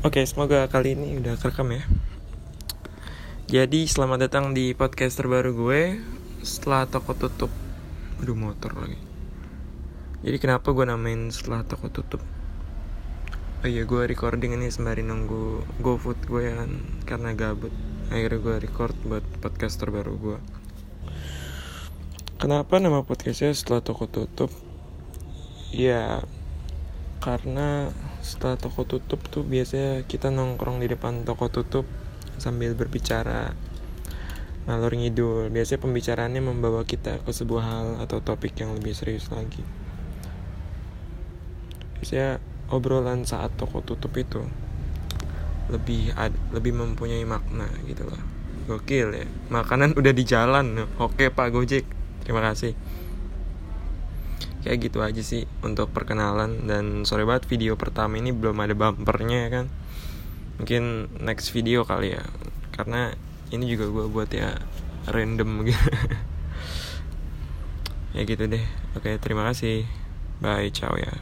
Oke, semoga kali ini udah kerekam ya. Jadi selamat datang di podcast terbaru gue setelah toko tutup. Aduh motor lagi. Jadi kenapa gue namain setelah toko tutup? Oh iya, gue recording ini sembari nunggu GoFood gue kan karena gabut. Akhirnya gue record buat podcast terbaru gue. Kenapa nama podcastnya setelah toko tutup? Ya karena setelah toko tutup tuh biasanya kita nongkrong di depan toko tutup sambil berbicara ngalor ngidul. Biasanya pembicaraannya membawa kita ke sebuah hal atau topik yang lebih serius lagi. Biasanya obrolan saat toko tutup itu lebih ad, lebih mempunyai makna gitu loh. Gokil ya makanan udah di jalan. Oke pak gojek. Terima kasih kayak gitu aja sih untuk perkenalan. Dan sorry banget video pertama ini belum ada bumpernya ya kan. Mungkin next video kali ya. Karena ini juga gue buat ya random gitu. Ya gitu deh. Oke terima kasih. Bye ciao ya